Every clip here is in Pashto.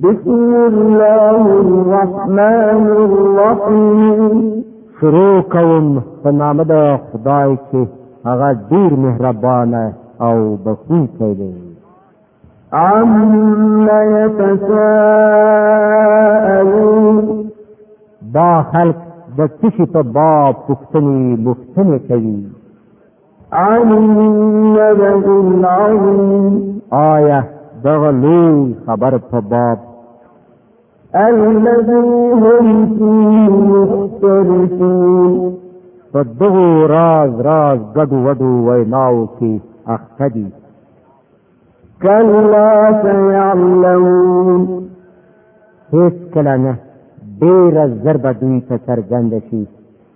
بسم الله الرحمن الرحيم شروع کوم په نام د خدای چې هغه ډیر مهربان او بخښونکی دی عما يتساءلون دا خلق د څه په باب پوښتنې مختنه کوي آیا دغه لوی خبر په باب الذي هم فيه مختلفون په دغو راز راز ګډو وډو ویناو کې اخته دي کلا سيعلمون هیڅ کله نه ډېره زر به دوی ته څرګنده شي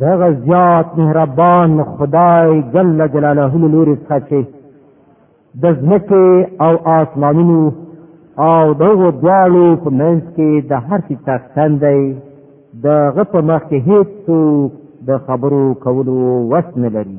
دغه زیات مهربان خدای جل جلاله له لوري څخه چې د ځمکې او آسمانونو او دغو دواړو په منځ کې د هر څه څښتن دی د غ په مخ کې هیڅ څوک د خبرو کولو وس نه لري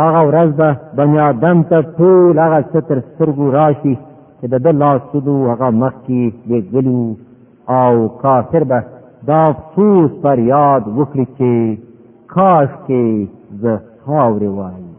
هغه ورځ به بنی آدم ته ټول هغه څه تر سترګو راشي چې د ده لاس تدو هغه مخکې لېږلي او کافر به دا افسوس پر یاد وکړي چې کاش کې زه خاورې وای